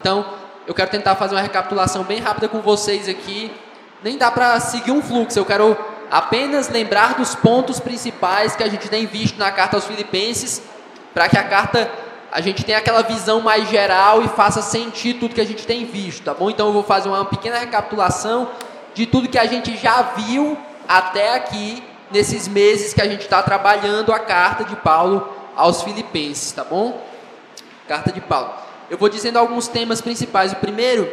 Então, eu quero tentar fazer uma recapitulação bem rápida com vocês aqui. Nem dá para seguir um fluxo, eu quero apenas lembrar dos pontos principais que a gente tem visto na carta aos Filipenses, para que a carta a gente tenha aquela visão mais geral e faça sentido tudo que a gente tem visto, tá bom? Então eu vou fazer uma pequena recapitulação de tudo que a gente já viu até aqui nesses meses que a gente está trabalhando a carta de Paulo aos Filipenses, tá bom? Carta de Paulo. Eu vou dizendo alguns temas principais. O primeiro,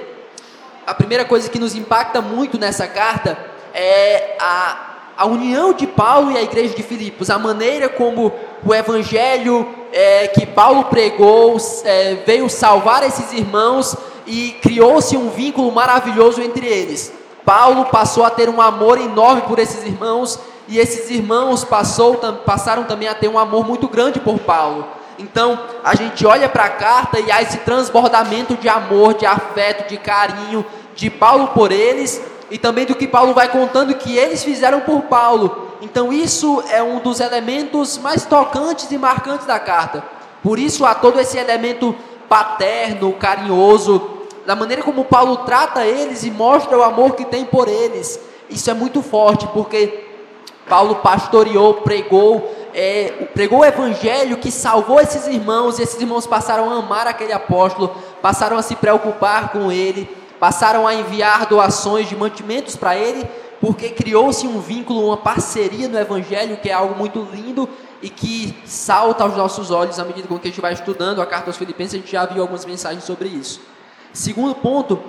a primeira coisa que nos impacta muito nessa carta é a, a união de Paulo e a igreja de Filipos, a maneira como o evangelho é, que Paulo pregou é, veio salvar esses irmãos e criou-se um vínculo maravilhoso entre eles. Paulo passou a ter um amor enorme por esses irmãos e esses irmãos passou, passaram também a ter um amor muito grande por Paulo. Então, a gente olha para a carta e há esse transbordamento de amor, de afeto, de carinho de Paulo por eles e também do que Paulo vai contando que eles fizeram por Paulo. Então, isso é um dos elementos mais tocantes e marcantes da carta. Por isso, há todo esse elemento paterno, carinhoso, da maneira como Paulo trata eles e mostra o amor que tem por eles. Isso é muito forte, porque Paulo pastoreou, pregou, é, pregou o evangelho que salvou esses irmãos, e esses irmãos passaram a amar aquele apóstolo, passaram a se preocupar com ele, passaram a enviar doações de mantimentos para ele, porque criou-se um vínculo, uma parceria no evangelho, que é algo muito lindo e que salta aos nossos olhos à medida que a gente vai estudando a carta aos Filipenses, a gente já viu algumas mensagens sobre isso. Segundo ponto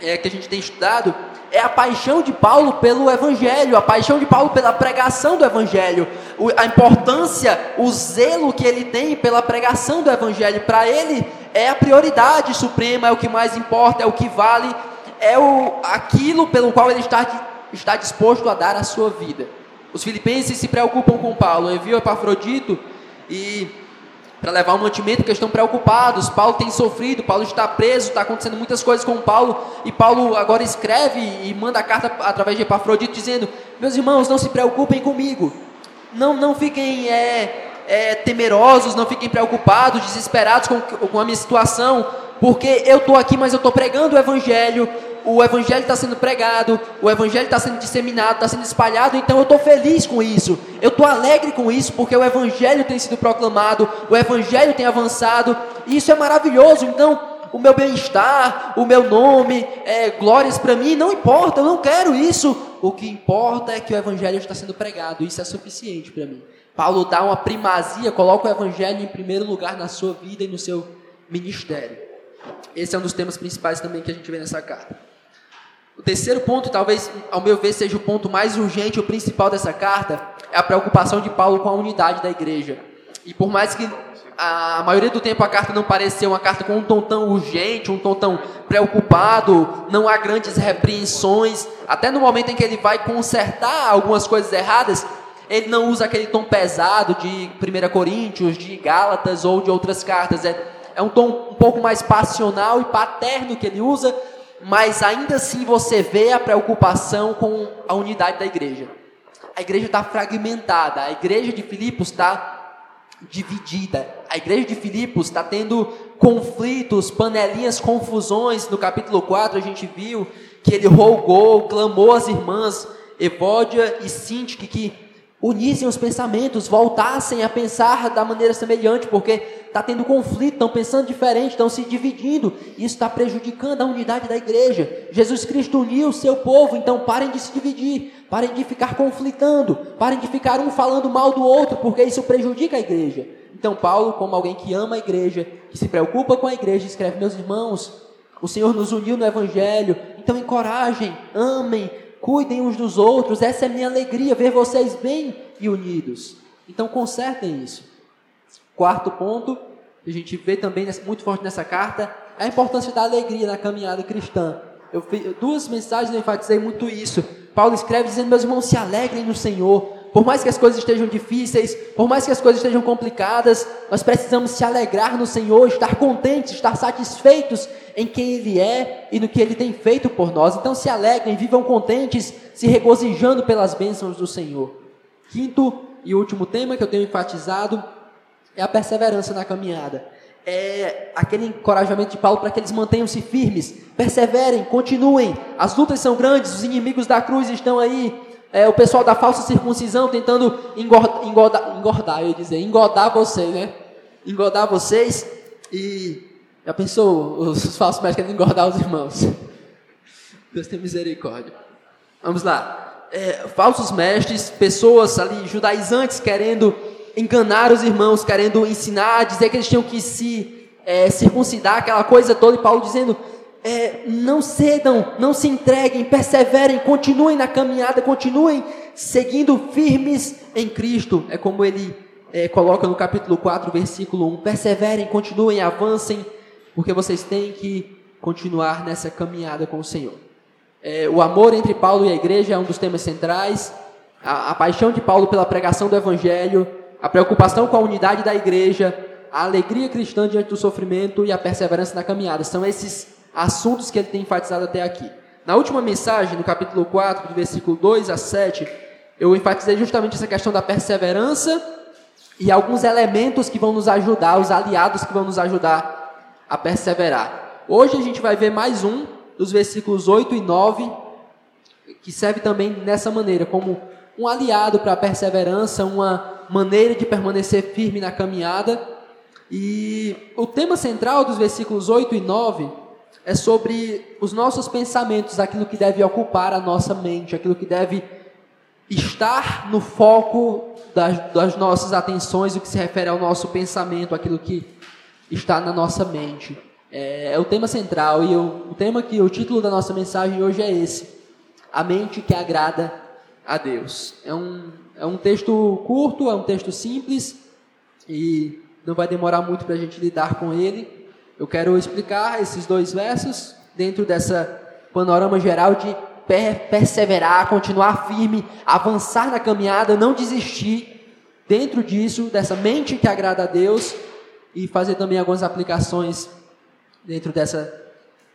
é, que a gente tem estudado é a paixão de Paulo pelo Evangelho, a paixão de Paulo pela pregação do Evangelho, a importância, o zelo que ele tem pela pregação do Evangelho. Para ele é a prioridade suprema, é o que mais importa, é o que vale, é o, aquilo pelo qual ele está, está disposto a dar a sua vida. Os filipenses se preocupam com Paulo, enviam Epafrodito e para levar o mantimento, porque estão preocupados. Paulo tem sofrido, Paulo está preso, está acontecendo muitas coisas com Paulo, e Paulo agora escreve e manda a carta através de Epafrodito dizendo: Meus irmãos, não se preocupem comigo, não, não fiquem é, é, temerosos, não fiquem preocupados, desesperados com, com a minha situação, porque eu estou aqui, mas eu estou pregando o Evangelho, o evangelho está sendo pregado, o evangelho está sendo disseminado, está sendo espalhado, então eu estou feliz com isso, eu estou alegre com isso, porque o evangelho tem sido proclamado, o evangelho tem avançado, e isso é maravilhoso. Então, o meu bem-estar, o meu nome, é, glórias para mim, não importa, eu não quero isso. O que importa é que o evangelho está sendo pregado, isso é suficiente para mim. Paulo dá uma primazia, coloca o evangelho em primeiro lugar na sua vida e no seu ministério. Esse é um dos temas principais também que a gente vê nessa carta. O terceiro ponto, talvez ao meu ver seja o ponto mais urgente, o principal dessa carta, é a preocupação de Paulo com a unidade da igreja. E por mais que a maioria do tempo a carta não pareça uma carta com um tom tão urgente, um tom tão preocupado, não há grandes repreensões, até no momento em que ele vai consertar algumas coisas erradas, ele não usa aquele tom pesado de 1 Coríntios, de Gálatas ou de outras cartas. É, é um tom um pouco mais passional e paterno que ele usa, mas ainda assim você vê a preocupação com a unidade da igreja. A igreja está fragmentada, a igreja de Filipos está dividida, a igreja de Filipos está tendo conflitos, panelinhas, confusões. No capítulo 4 a gente viu que ele rogou, clamou às irmãs Evódia e Sintique que unissem os pensamentos, voltassem a pensar da maneira semelhante, porque está tendo conflito, estão pensando diferente, estão se dividindo, isso está prejudicando a unidade da igreja. Jesus Cristo uniu o seu povo, então parem de se dividir, parem de ficar conflitando, parem de ficar um falando mal do outro, porque isso prejudica a igreja. Então, Paulo, como alguém que ama a igreja, que se preocupa com a igreja, escreve: Meus irmãos, o Senhor nos uniu no Evangelho, então encorajem, amem, cuidem uns dos outros, essa é minha alegria, ver vocês bem e unidos. Então consertem isso. Quarto ponto, que a gente vê também muito forte nessa carta, é a importância da alegria na caminhada cristã. Eu fiz duas mensagens eu enfatizei muito isso. Paulo escreve dizendo: Meus irmãos, se alegrem no Senhor. Por mais que as coisas estejam difíceis, por mais que as coisas estejam complicadas, nós precisamos se alegrar no Senhor, estar contentes, estar satisfeitos em quem Ele é e no que Ele tem feito por nós. Então se alegrem, vivam contentes, se regozijando pelas bênçãos do Senhor. Quinto e último tema que eu tenho enfatizado é a perseverança na caminhada. é aquele encorajamento de Paulo para que eles mantenham-se firmes, perseverem, continuem. As lutas são grandes, os inimigos da cruz estão aí. É, o pessoal da falsa circuncisão tentando engordar, engordar, engordar eu ia dizer, engodar vocês, né? Engodar vocês. E já pensou os, os falsos médicos querendo engordar os irmãos? Deus tem misericórdia. Vamos lá. É, falsos mestres, pessoas ali, judaizantes, querendo enganar os irmãos, querendo ensinar, dizer que eles tinham que se é, circuncidar, aquela coisa toda, e Paulo dizendo: é, não cedam, não se entreguem, perseverem, continuem na caminhada, continuem seguindo firmes em Cristo. É como ele é, coloca no capítulo 4, versículo 1: perseverem, continuem, avancem, porque vocês têm que continuar nessa caminhada com o Senhor. É, o amor entre Paulo e a igreja é um dos temas centrais. A, a paixão de Paulo pela pregação do Evangelho a preocupação com a unidade da igreja, a alegria cristã diante do sofrimento e a perseverança na caminhada. São esses assuntos que ele tem enfatizado até aqui. Na última mensagem, no capítulo 4, do versículo 2 a 7, eu enfatizei justamente essa questão da perseverança e alguns elementos que vão nos ajudar, os aliados que vão nos ajudar a perseverar. Hoje a gente vai ver mais um, dos versículos 8 e 9, que serve também nessa maneira, como um aliado para a perseverança, uma maneira de permanecer firme na caminhada. E o tema central dos versículos 8 e 9 é sobre os nossos pensamentos, aquilo que deve ocupar a nossa mente, aquilo que deve estar no foco das, das nossas atenções, o que se refere ao nosso pensamento, aquilo que está na nossa mente. É, é o tema central e o, o tema que o título da nossa mensagem hoje é esse: a mente que agrada a Deus. É um é um texto curto, é um texto simples e não vai demorar muito para a gente lidar com ele. Eu quero explicar esses dois versos dentro dessa panorama geral de perseverar, continuar firme, avançar na caminhada, não desistir. Dentro disso, dessa mente que agrada a Deus e fazer também algumas aplicações dentro dessa,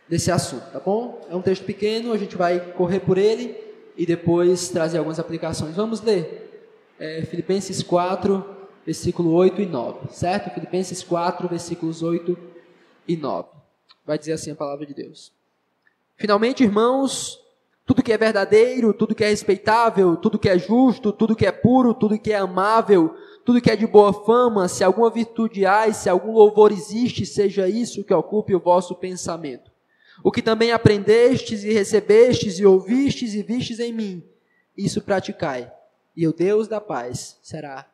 desse assunto, tá bom? É um texto pequeno, a gente vai correr por ele e depois trazer algumas aplicações. Vamos ler é, Filipenses 4, versículo 8 e 9, certo? Filipenses 4, versículos 8 e 9. Vai dizer assim a palavra de Deus. Finalmente, irmãos, tudo que é verdadeiro, tudo que é respeitável, tudo que é justo, tudo que é puro, tudo que é amável, tudo que é de boa fama, se alguma virtude há, se algum louvor existe, seja isso que ocupe o vosso pensamento. O que também aprendestes e recebestes e ouvistes e vistes em mim, isso praticai e o Deus da paz será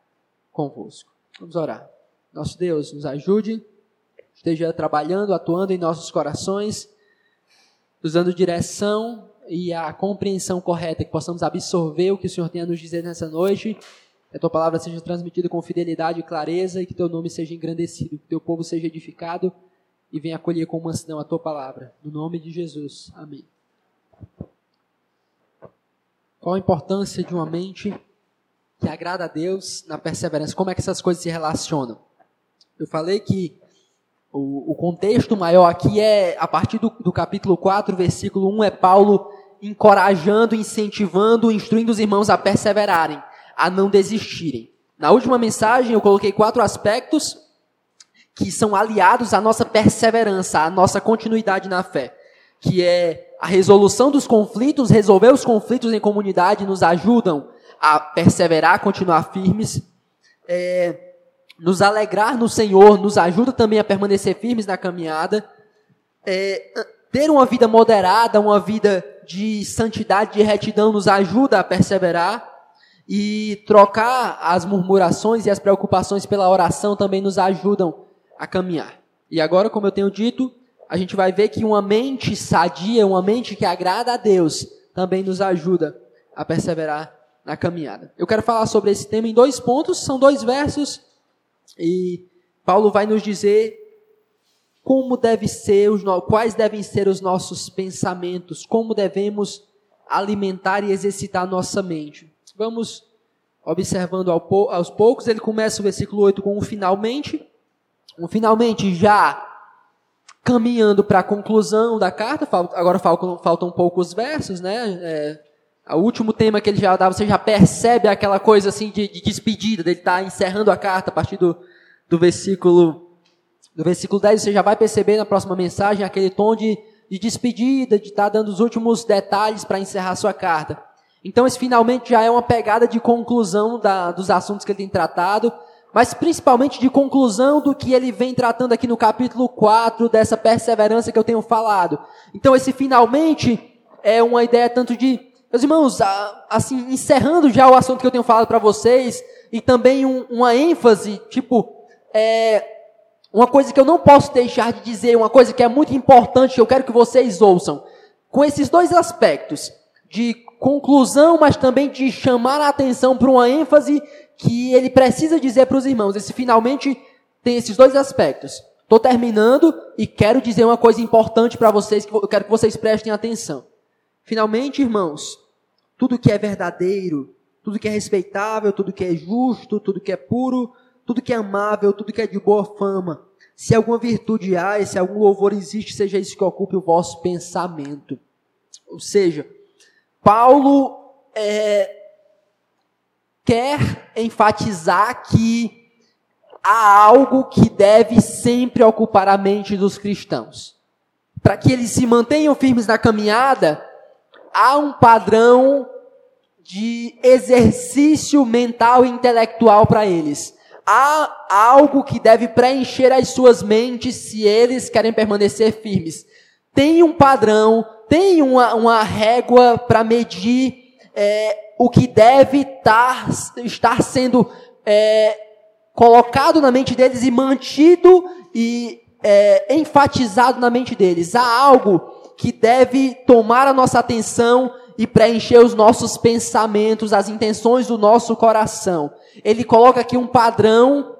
convosco. Vamos orar. Nosso Deus, nos ajude, esteja trabalhando, atuando em nossos corações, nos dando direção e a compreensão correta, que possamos absorver o que o Senhor tem a nos dizer nessa noite, que a tua palavra seja transmitida com fidelidade e clareza e que teu nome seja engrandecido, que teu povo seja edificado e venha acolher com mansidão a tua palavra. No nome de Jesus. Amém. Qual a importância de uma mente que agrada a Deus na perseverança. Como é que essas coisas se relacionam? Eu falei que o, o contexto maior aqui é, a partir do, do capítulo 4, versículo 1, é Paulo encorajando, incentivando, instruindo os irmãos a perseverarem, a não desistirem. Na última mensagem eu coloquei quatro aspectos que são aliados à nossa perseverança, à nossa continuidade na fé, que é a resolução dos conflitos, resolver os conflitos em comunidade nos ajudam a perseverar, continuar firmes, é, nos alegrar no Senhor, nos ajuda também a permanecer firmes na caminhada, é, ter uma vida moderada, uma vida de santidade, de retidão, nos ajuda a perseverar, e trocar as murmurações e as preocupações pela oração também nos ajudam a caminhar. E agora, como eu tenho dito, a gente vai ver que uma mente sadia, uma mente que agrada a Deus, também nos ajuda a perseverar na caminhada. Eu quero falar sobre esse tema em dois pontos, são dois versos, e Paulo vai nos dizer como deve ser os quais devem ser os nossos pensamentos, como devemos alimentar e exercitar nossa mente. Vamos observando aos poucos, ele começa o versículo 8 com um finalmente, um finalmente já caminhando para a conclusão da carta, agora faltam, poucos versos, né? É, o último tema que ele já dá, você já percebe aquela coisa assim de, de despedida, dele estar tá encerrando a carta a partir do, do versículo No versículo 10 você já vai perceber na próxima mensagem aquele tom de, de despedida, de estar tá dando os últimos detalhes para encerrar sua carta. Então esse finalmente já é uma pegada de conclusão da, dos assuntos que ele tem tratado, mas principalmente de conclusão do que ele vem tratando aqui no capítulo 4, dessa perseverança que eu tenho falado. Então esse finalmente é uma ideia tanto de, meus irmãos, assim, encerrando já o assunto que eu tenho falado para vocês, e também um, uma ênfase, tipo, é, uma coisa que eu não posso deixar de dizer, uma coisa que é muito importante, que eu quero que vocês ouçam. Com esses dois aspectos, de conclusão, mas também de chamar a atenção para uma ênfase que ele precisa dizer para os irmãos. Esse finalmente tem esses dois aspectos. Estou terminando e quero dizer uma coisa importante para vocês, que eu quero que vocês prestem atenção. Finalmente, irmãos, tudo que é verdadeiro, tudo que é respeitável, tudo que é justo, tudo que é puro, tudo que é amável, tudo que é de boa fama, se alguma virtude há se algum louvor existe, seja isso que ocupe o vosso pensamento. Ou seja, Paulo é, quer enfatizar que há algo que deve sempre ocupar a mente dos cristãos. Para que eles se mantenham firmes na caminhada, há um padrão de exercício mental e intelectual para eles. Há algo que deve preencher as suas mentes se eles querem permanecer firmes. Tem um padrão, tem uma, uma régua para medir é, o que deve tar, estar sendo é, colocado na mente deles e mantido e é, enfatizado na mente deles. Há algo que deve tomar a nossa atenção e preencher os nossos pensamentos, as intenções do nosso coração. Ele coloca aqui um padrão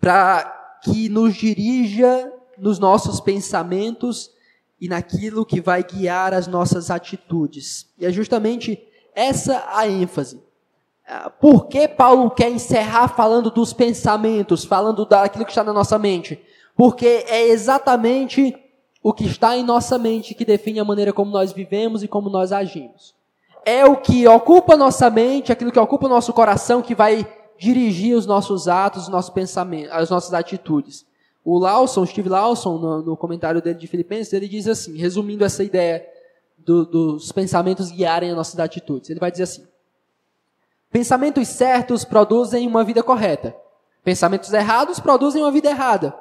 para que nos dirija nos nossos pensamentos e naquilo que vai guiar as nossas atitudes. E é justamente essa a ênfase. Ah, por que Paulo quer encerrar falando dos pensamentos, falando daquilo que está na nossa mente? Porque é exatamente o que está em nossa mente que define a maneira como nós vivemos e como nós agimos. É o que ocupa nossa mente, aquilo que ocupa nosso coração, que vai dirigir os nossos atos, os nossos pensamentos, as nossas atitudes. O Lawson, Steve Lawson, no, no comentário dele de Filipenses, ele diz assim, resumindo essa ideia do, dos pensamentos guiarem as nossas atitudes. Ele vai dizer assim: Pensamentos certos produzem uma vida correta. Pensamentos errados produzem uma vida errada.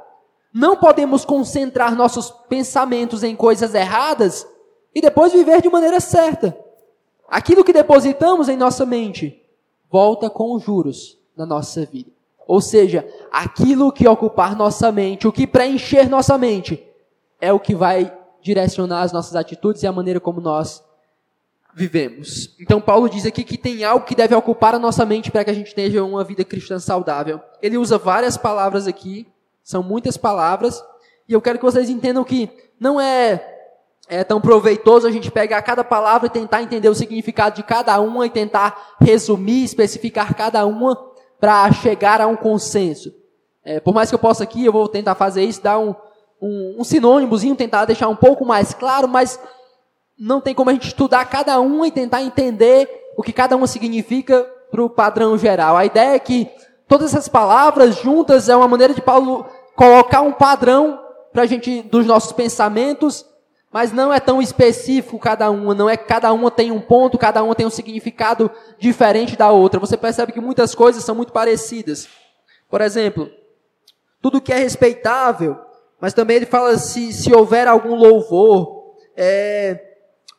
Não podemos concentrar nossos pensamentos em coisas erradas e depois viver de maneira certa. Aquilo que depositamos em nossa mente volta com juros na nossa vida. Ou seja, aquilo que ocupar nossa mente, o que preencher nossa mente, é o que vai direcionar as nossas atitudes e a maneira como nós vivemos. Então Paulo diz aqui que tem algo que deve ocupar a nossa mente para que a gente tenha uma vida cristã saudável. Ele usa várias palavras aqui, são muitas palavras, e eu quero que vocês entendam que não é é tão proveitoso a gente pegar cada palavra e tentar entender o significado de cada uma e tentar resumir, especificar cada uma para chegar a um consenso. É, por mais que eu possa aqui, eu vou tentar fazer isso, dar um, um, um sinônimozinho, tentar deixar um pouco mais claro, mas não tem como a gente estudar cada uma e tentar entender o que cada uma significa para o padrão geral. A ideia é que todas essas palavras juntas é uma maneira de Paulo colocar um padrão para a gente dos nossos pensamentos, mas não é tão específico cada uma, não é cada uma tem um ponto, cada uma tem um significado diferente da outra. Você percebe que muitas coisas são muito parecidas. Por exemplo, tudo que é respeitável mas também ele fala se, se houver algum louvor, é,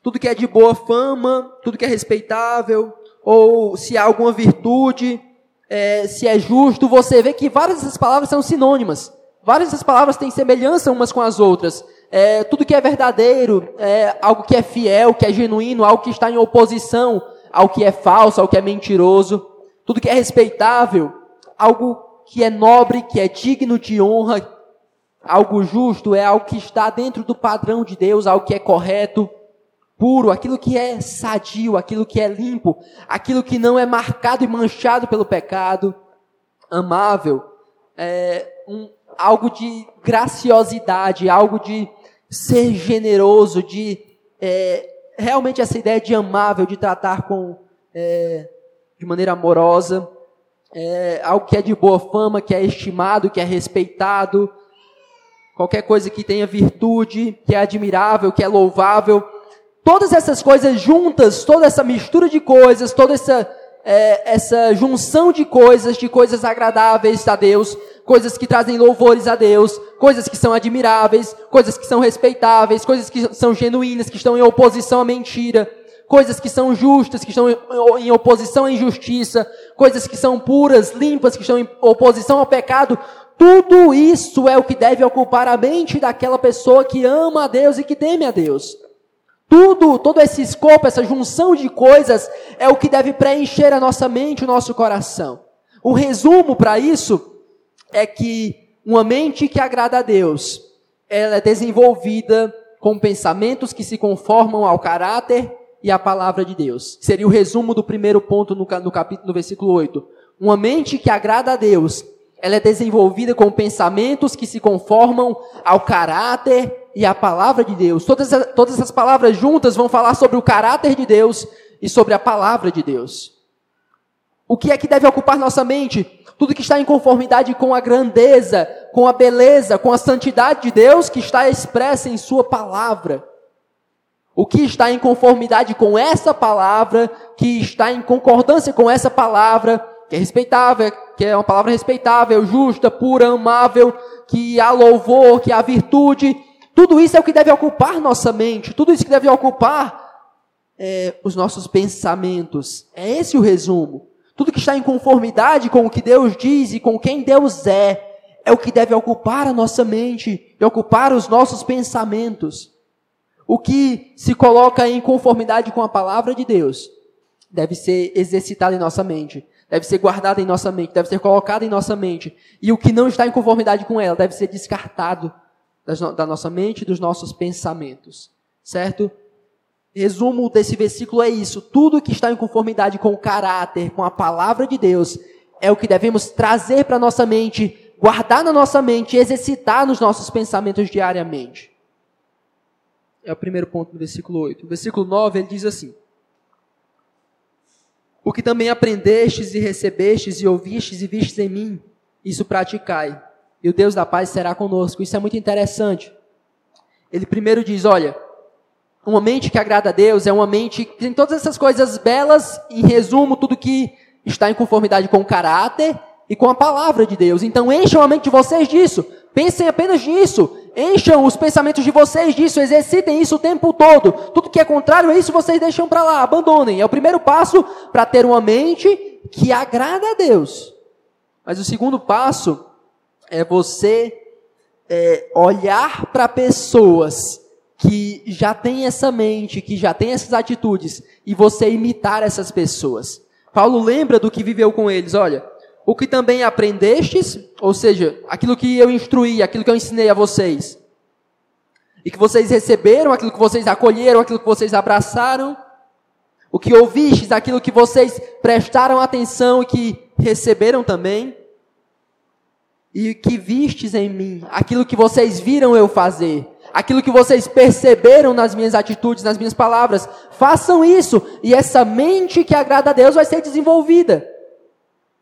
tudo que é de boa fama, tudo que é respeitável, ou se há alguma virtude, é, se é justo, você vê que várias dessas palavras são sinônimas. Várias dessas palavras têm semelhança umas com as outras. É, tudo que é verdadeiro, é, algo que é fiel, que é genuíno, algo que está em oposição ao que é falso, ao que é mentiroso. Tudo que é respeitável, algo que é nobre, que é digno de honra, Algo justo é algo que está dentro do padrão de Deus, algo que é correto, puro, aquilo que é sadio, aquilo que é limpo, aquilo que não é marcado e manchado pelo pecado, amável, é um, algo de graciosidade, algo de ser generoso, de é, realmente essa ideia de amável, de tratar com é, de maneira amorosa, é, algo que é de boa fama, que é estimado, que é respeitado, qualquer coisa que tenha virtude, que é admirável, que é louvável. Todas essas coisas juntas, toda essa mistura de coisas, toda essa, é, essa junção de coisas, de coisas agradáveis a Deus, coisas que trazem louvores a Deus, coisas que são admiráveis, coisas que são respeitáveis, coisas que são genuínas, que estão em oposição à mentira, coisas que são justas, que estão em oposição à injustiça, coisas que são puras, limpas, que estão em oposição ao pecado. Tudo isso é o que deve ocupar a mente daquela pessoa que ama a Deus e que teme a Deus. Tudo, todo esse escopo, essa junção de coisas é o que deve preencher a nossa mente, o nosso coração. O resumo para isso é que uma mente que agrada a Deus, ela é desenvolvida com pensamentos que se conformam ao caráter e à palavra de Deus. Seria o resumo do primeiro ponto no, capítulo, no versículo 8. Uma mente que agrada a Deus, ela é desenvolvida com pensamentos que se conformam ao caráter e à palavra de Deus. Todas, todas essas palavras juntas vão falar sobre o caráter de Deus e sobre a palavra de Deus. O que é que deve ocupar nossa mente? Tudo que está em conformidade com a grandeza, com a beleza, com a santidade de Deus que está expressa em Sua palavra. O que está em conformidade com essa palavra, que está em concordância com essa palavra, que é respeitável, que é uma palavra respeitável, justa, pura, amável, que há louvor, que há virtude. Tudo isso é o que deve ocupar nossa mente, tudo isso que deve ocupar é, os nossos pensamentos. É esse o resumo. Tudo que está em conformidade com o que Deus diz e com quem Deus é, é o que deve ocupar a nossa mente e ocupar os nossos pensamentos. O que se coloca em conformidade com a palavra de Deus deve ser exercitado em nossa mente, deve ser guardado em nossa mente, deve ser colocado em nossa mente. E o que não está em conformidade com ela deve ser descartado da nossa mente e dos nossos pensamentos. Certo? Resumo desse versículo é isso. Tudo que está em conformidade com o caráter, com a palavra de Deus, é o que devemos trazer para nossa mente, guardar na nossa mente exercitar nos nossos pensamentos diariamente. É o primeiro ponto do versículo 8. O versículo 9 ele diz assim: O que também aprendestes e recebestes e ouvistes e vistes em mim, isso praticai, e o Deus da paz será conosco. Isso é muito interessante. Ele primeiro diz: Olha uma mente que agrada a Deus é uma mente que tem todas essas coisas belas, em resumo, tudo que está em conformidade com o caráter e com a palavra de Deus. Então encham a mente de vocês disso. Pensem apenas nisso. Encham os pensamentos de vocês disso. Exercitem isso o tempo todo. Tudo que é contrário a isso, vocês deixam para lá. Abandonem. É o primeiro passo para ter uma mente que agrada a Deus. Mas o segundo passo é você é, olhar para pessoas que já tem essa mente, que já tem essas atitudes, e você imitar essas pessoas. Paulo lembra do que viveu com eles, olha, o que também aprendestes, ou seja, aquilo que eu instruí, aquilo que eu ensinei a vocês, e que vocês receberam, aquilo que vocês acolheram, aquilo que vocês abraçaram, o que ouvistes, aquilo que vocês prestaram atenção e que receberam também, e que vistes em mim, aquilo que vocês viram eu fazer, aquilo que vocês perceberam nas minhas atitudes, nas minhas palavras. Façam isso e essa mente que agrada a Deus vai ser desenvolvida.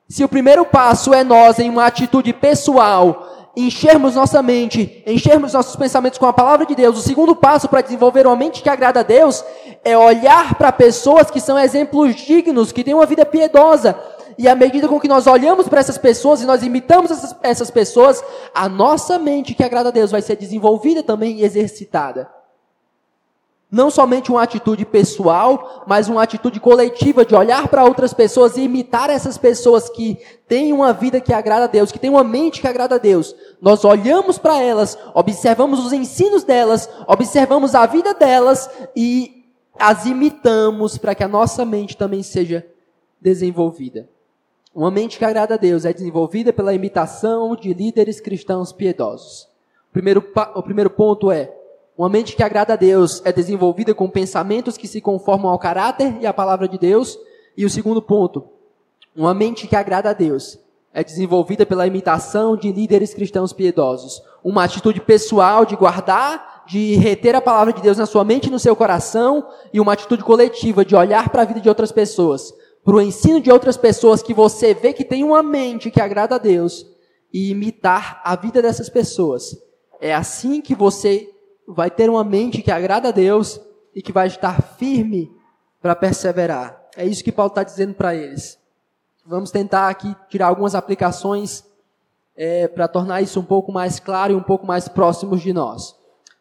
Se o primeiro passo é nós, em uma atitude pessoal, enchermos nossa mente, enchermos nossos pensamentos com a palavra de Deus, o segundo passo para desenvolver uma mente que agrada a Deus é olhar para pessoas que são exemplos dignos, que têm uma vida piedosa, e à medida com que nós olhamos para essas pessoas e nós imitamos essas, essas pessoas, a nossa mente que agrada a Deus vai ser desenvolvida também e exercitada. Não somente uma atitude pessoal, mas uma atitude coletiva de olhar para outras pessoas e imitar essas pessoas que têm uma vida que agrada a Deus, que têm uma mente que agrada a Deus. Nós olhamos para elas, observamos os ensinos delas, observamos a vida delas e as imitamos para que a nossa mente também seja desenvolvida. Uma mente que agrada a Deus é desenvolvida pela imitação de líderes cristãos piedosos. O primeiro, o primeiro ponto é: uma mente que agrada a Deus é desenvolvida com pensamentos que se conformam ao caráter e à palavra de Deus. E o segundo ponto: uma mente que agrada a Deus é desenvolvida pela imitação de líderes cristãos piedosos. Uma atitude pessoal de guardar, de reter a palavra de Deus na sua mente e no seu coração, e uma atitude coletiva de olhar para a vida de outras pessoas para o ensino de outras pessoas que você vê que tem uma mente que agrada a Deus e imitar a vida dessas pessoas É assim que você vai ter uma mente que agrada a Deus e que vai estar firme para perseverar. É isso que Paulo está dizendo para eles. Vamos tentar aqui tirar algumas aplicações é, para tornar isso um pouco mais claro e um pouco mais próximos de nós.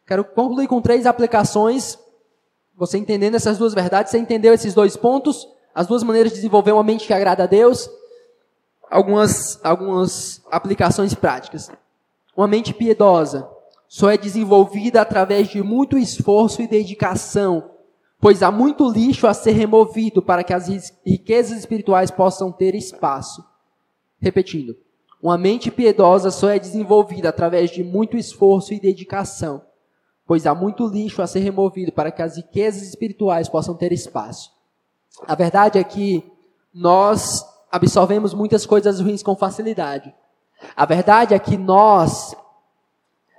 Quero concluir com três aplicações. Você entendendo essas duas verdades, você entendeu esses dois pontos, as duas maneiras de desenvolver uma mente que agrada a Deus, algumas, algumas aplicações práticas. Uma mente piedosa só é desenvolvida através de muito esforço e dedicação, pois há muito lixo a ser removido para que as riquezas espirituais possam ter espaço. Repetindo, uma mente piedosa só é desenvolvida através de muito esforço e dedicação, pois há muito lixo a ser removido para que as riquezas espirituais possam ter espaço. A verdade é que nós absorvemos muitas coisas ruins com facilidade. A verdade é que nós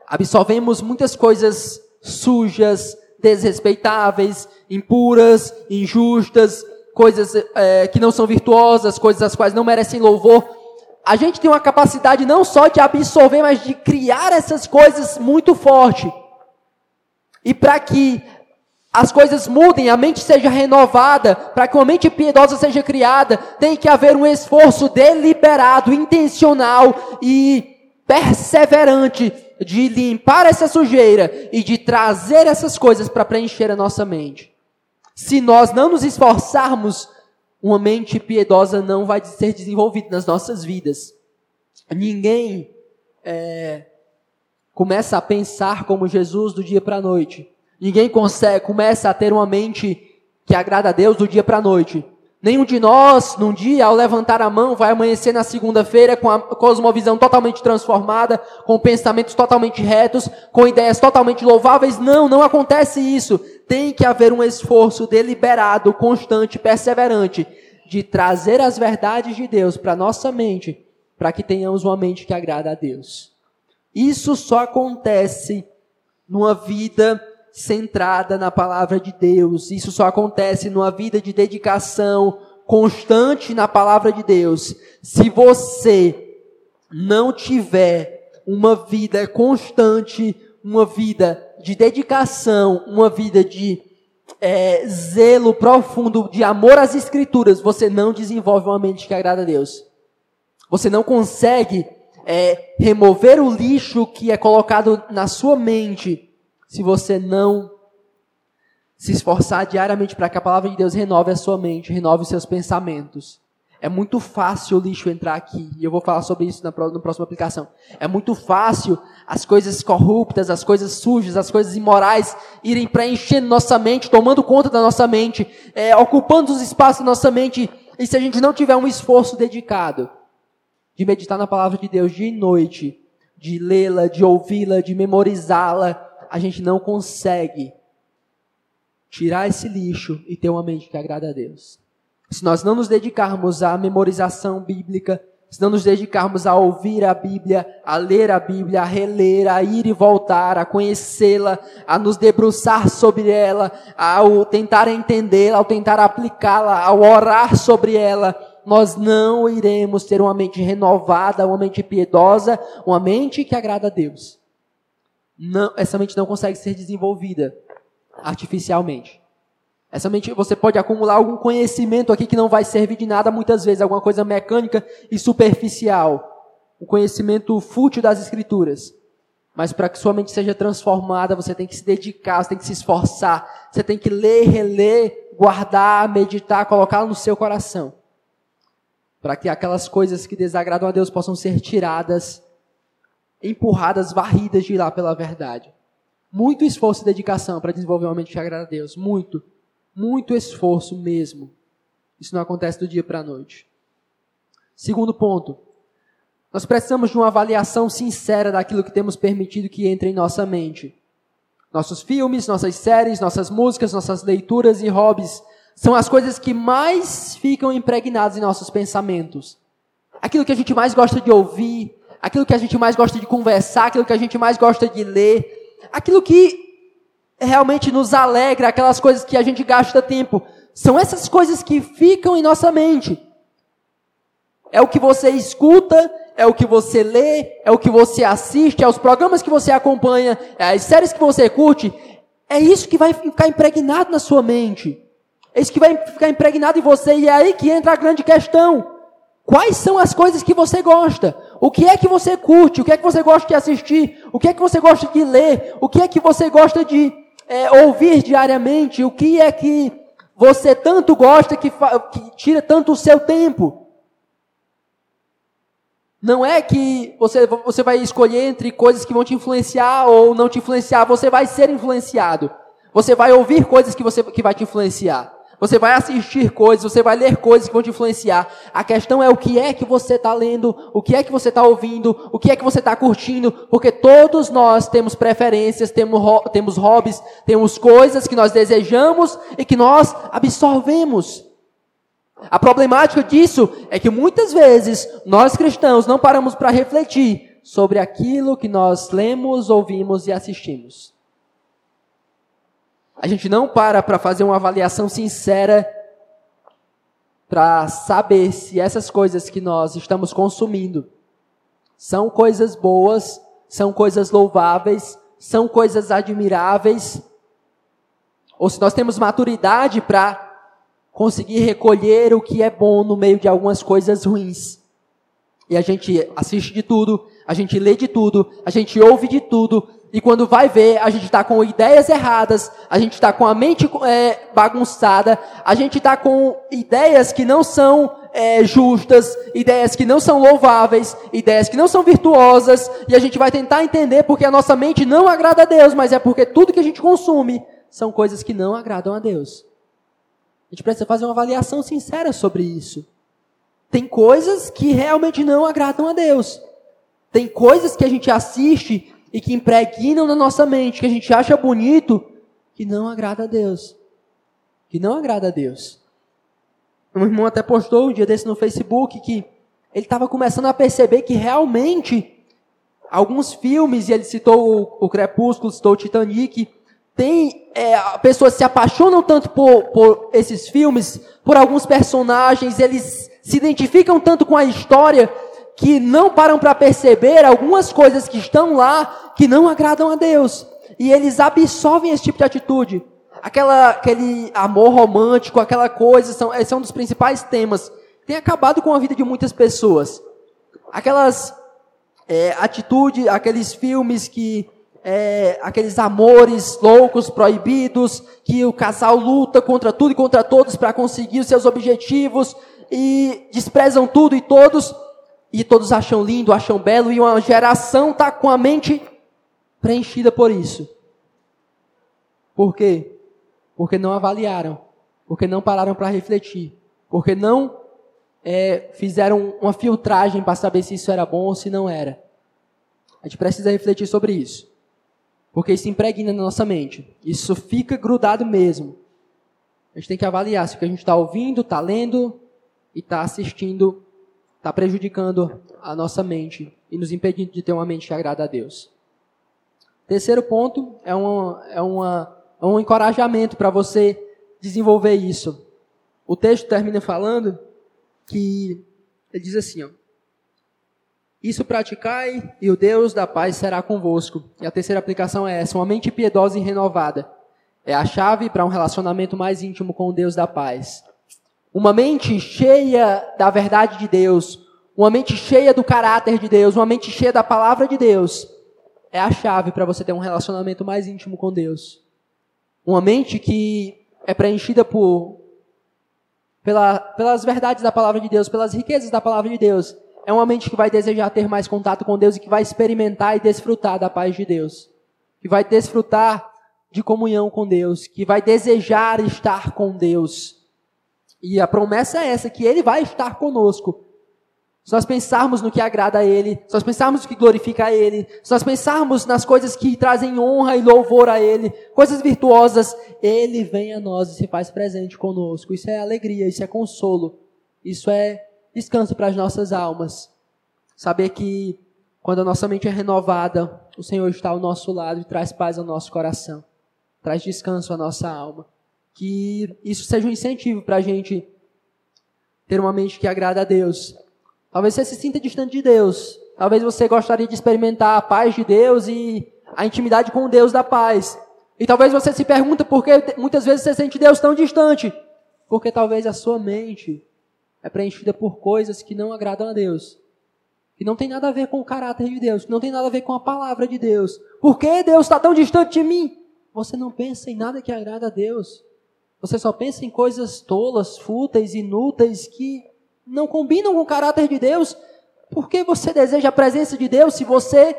absorvemos muitas coisas sujas, desrespeitáveis, impuras, injustas, coisas é, que não são virtuosas, coisas as quais não merecem louvor. A gente tem uma capacidade não só de absorver, mas de criar essas coisas muito forte. E para que as coisas mudem, a mente seja renovada, para que uma mente piedosa seja criada, tem que haver um esforço deliberado, intencional e perseverante de limpar essa sujeira e de trazer essas coisas para preencher a nossa mente. Se nós não nos esforçarmos, uma mente piedosa não vai ser desenvolvida nas nossas vidas. Ninguém é, começa a pensar como Jesus do dia para a noite. Ninguém consegue, começa a ter uma mente que agrada a Deus do dia para a noite. Nenhum de nós, num dia, ao levantar a mão, vai amanhecer na segunda-feira com a cosmovisão totalmente transformada, com pensamentos totalmente retos, com ideias totalmente louváveis. Não, não acontece isso. Tem que haver um esforço deliberado, constante, perseverante, de trazer as verdades de Deus para nossa mente, para que tenhamos uma mente que agrada a Deus. Isso só acontece numa vida centrada na palavra de Deus. Isso só acontece numa vida de dedicação constante na palavra de Deus. Se você não tiver uma vida constante, uma vida de dedicação, uma vida de é, zelo profundo, de amor às Escrituras, você não desenvolve uma mente que agrada a Deus. Você não consegue é, remover o lixo que é colocado na sua mente se você não se esforçar diariamente para que a palavra de Deus renove a sua mente, renove os seus pensamentos. É muito fácil o lixo entrar aqui, e eu vou falar sobre isso na, próxima aplicação. É muito fácil as coisas corruptas, as coisas sujas, as coisas imorais irem preenchendo nossa mente, tomando conta da nossa mente, é, ocupando os espaços da nossa mente. E se a gente não tiver um esforço dedicado de meditar na palavra de Deus dia e noite, de lê-la, de ouvi-la, de memorizá-la, a gente não consegue tirar esse lixo e ter uma mente que agrada a Deus. Se nós não nos dedicarmos à memorização bíblica, se não nos dedicarmos a ouvir a Bíblia, a ler a Bíblia, a reler, a ir e voltar, a conhecê-la, a nos debruçar sobre ela, ao tentar entendê-la, ao tentar aplicá-la, ao orar sobre ela, nós não iremos ter uma mente renovada, uma mente piedosa, uma mente que agrada a Deus não, essa mente não consegue ser desenvolvida artificialmente. Essa mente, você pode acumular algum conhecimento aqui que não vai servir de nada muitas vezes, alguma coisa mecânica e superficial. O conhecimento fútil das escrituras. Mas para que sua mente seja transformada, você tem que se dedicar, você tem que se esforçar, você tem que ler, reler, guardar, meditar, colocá-lo no seu coração. Para que aquelas coisas que desagradam a Deus possam ser tiradas empurradas, varridas de lá pela verdade. Muito esforço e dedicação para desenvolver uma mente que agrada a Deus. Muito. Muito esforço mesmo. Isso não acontece do dia para a noite. Segundo ponto. Nós precisamos de uma avaliação sincera daquilo que temos permitido que entre em nossa mente. Nossos filmes, nossas séries, nossas músicas, nossas leituras e hobbies são as coisas que mais ficam impregnadas em nossos pensamentos. Aquilo que a gente mais gosta de ouvir, aquilo que a gente mais gosta de conversar, aquilo que a gente mais gosta de ler, aquilo que realmente nos alegra, aquelas coisas que a gente gasta tempo. São essas coisas que ficam em nossa mente. É o que você escuta, é o que você lê, é o que você assiste, é os programas que você acompanha, é as séries que você curte, é isso que vai ficar impregnado na sua mente. É isso que vai ficar impregnado em você e é aí que entra a grande questão. Quais são as coisas que você gosta? O que é que você curte? O que é que você gosta de assistir? O que é que você gosta de ler? O que é que você gosta de é, ouvir diariamente? O que é que você tanto gosta que, que tira tanto o seu tempo? Não é que você, você vai escolher entre coisas que vão te influenciar ou não te influenciar, você vai ser influenciado. Você vai ouvir coisas que, você, que vai te influenciar. Você vai assistir coisas, você vai ler coisas que vão te influenciar. A questão é o que é que você está lendo, o que é que você está ouvindo, o que é que você está curtindo, porque todos nós temos preferências, temos, temos hobbies, temos coisas que nós desejamos e que nós absorvemos. A problemática disso é que muitas vezes nós cristãos não paramos para refletir sobre aquilo que nós lemos, ouvimos e assistimos. A gente não para para fazer uma avaliação sincera para saber se essas coisas que nós estamos consumindo são coisas boas, são coisas louváveis, são coisas admiráveis, ou se nós temos maturidade para conseguir recolher o que é bom no meio de algumas coisas ruins. E a gente assiste de tudo, a gente lê de tudo, a gente ouve de tudo, e quando vai ver, a gente está com ideias erradas, a gente está com a mente é, bagunçada, a gente está com ideias que não são é, justas, ideias que não são louváveis, ideias que não são virtuosas, e a gente vai tentar entender porque a nossa mente não agrada a Deus, mas é porque tudo que a gente consome são coisas que não agradam a Deus. A gente precisa fazer uma avaliação sincera sobre isso. Tem coisas que realmente não agradam a Deus. Tem coisas que a gente assiste e que impregnam na nossa mente, que a gente acha bonito, que não agrada a Deus. Que não agrada a Deus. Um irmão até postou um dia desse no Facebook que ele estava começando a perceber que realmente alguns filmes, e ele citou o, Crepúsculo, citou o Titanic, tem é, pessoas se apaixonam tanto por, por esses filmes, por alguns personagens, eles se identificam tanto com a história que não param para perceber algumas coisas que estão lá que não agradam a Deus. E eles absorvem esse tipo de atitude. Aquela, aquele amor romântico, aquela coisa, são, esse é um dos principais temas. Tem acabado com a vida de muitas pessoas. Aquelas é, atitudes, aqueles filmes que é, aqueles amores loucos, proibidos, que o casal luta contra tudo e contra todos para conseguir os seus objetivos e desprezam tudo e todos e todos acham lindo, acham belo, e uma geração está com a mente preenchida por isso. Por quê? Porque não avaliaram, porque não pararam para refletir, porque não é, fizeram uma filtragem para saber se isso era bom ou se não era. A gente precisa refletir sobre isso. Porque isso impregna na nossa mente. Isso fica grudado mesmo. A gente tem que avaliar se o que a gente está ouvindo, está lendo e está assistindo está prejudicando a nossa mente e nos impedindo de ter uma mente que agrada a Deus. Terceiro ponto é, uma, é, uma, é um encorajamento para você desenvolver isso. O texto termina falando que ele diz assim: ó, Isso praticai e o Deus da paz será convosco. E a terceira aplicação é essa: uma mente piedosa e renovada. É a chave para um relacionamento mais íntimo com o Deus da paz. Uma mente cheia da verdade de Deus, uma mente cheia do caráter de Deus, uma mente cheia da palavra de Deus, é a chave para você ter um relacionamento mais íntimo com Deus. Uma mente que é preenchida por pela, pelas verdades da palavra de Deus, pelas riquezas da palavra de Deus. É uma mente que vai desejar ter mais contato com Deus e que vai experimentar e desfrutar da paz de Deus. Que vai desfrutar de comunhão com Deus, que vai desejar estar com Deus. E a promessa é essa, que Ele vai estar conosco. Se nós pensarmos no que agrada a Ele, se nós pensarmos no que glorifica a Ele, se nós pensarmos nas coisas que trazem honra e louvor a Ele, coisas virtuosas, Ele vem a nós e se faz presente conosco. Isso é alegria, isso é consolo, isso é descanso para as nossas almas. Saber que quando a nossa mente é renovada, o Senhor está ao nosso lado e traz paz ao nosso coração, traz descanso à nossa alma que isso seja um incentivo para a gente ter uma mente que agrada a Deus. Talvez você se sinta distante de Deus. Talvez você gostaria de experimentar a paz de Deus e a intimidade com o Deus da paz. E talvez você se pergunte por que muitas vezes você sente Deus tão distante. Porque talvez a sua mente é preenchida por coisas que não agradam a Deus. Que não tem nada a ver com o caráter de Deus, que não tem nada a ver com a palavra de Deus. Por que Deus está tão distante de mim? Você não pensa em nada que agrada a Deus. Você só pensa em coisas tolas, fúteis, inúteis, que não combinam com o caráter de Deus. Por que você deseja a presença de Deus se você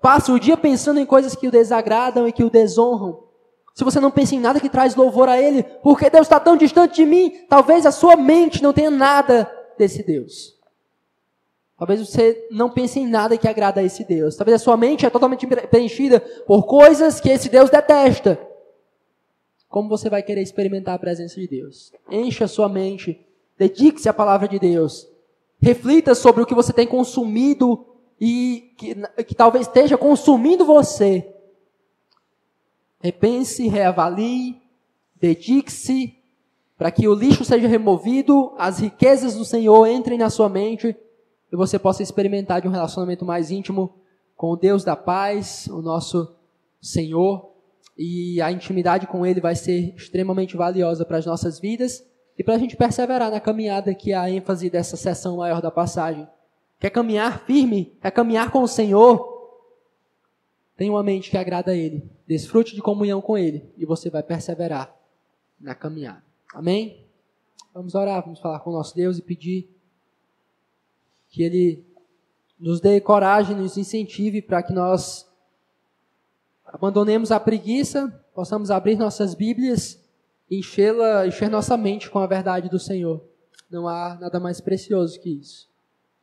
passa o dia pensando em coisas que o desagradam e que o desonram? Se você não pensa em nada que traz louvor a Ele, porque Deus está tão distante de mim, talvez a sua mente não tenha nada desse Deus. Talvez você não pense em nada que agrada a esse Deus. Talvez a sua mente é totalmente preenchida por coisas que esse Deus detesta. Como você vai querer experimentar a presença de Deus? Encha sua mente, dedique-se à palavra de Deus. Reflita sobre o que você tem consumido e que, que talvez esteja consumindo você. Repense, reavalie, dedique-se para que o lixo seja removido, as riquezas do Senhor entrem na sua mente e você possa experimentar de um relacionamento mais íntimo com o Deus da paz, o nosso Senhor, e a intimidade com Ele vai ser extremamente valiosa para as nossas vidas e para a gente perseverar na caminhada que é a ênfase dessa sessão maior da passagem. Quer caminhar firme? Quer caminhar com o Senhor? Tenha uma mente que agrada a Ele. Desfrute de comunhão com Ele e você vai perseverar na caminhada. Amém? Vamos orar, vamos falar com o nosso Deus e pedir que Ele nos dê coragem, nos incentive para que nós abandonemos a preguiça, possamos abrir nossas Bíblias, enchê-la, encher nossa mente com a verdade do Senhor. Não há nada mais precioso que isso.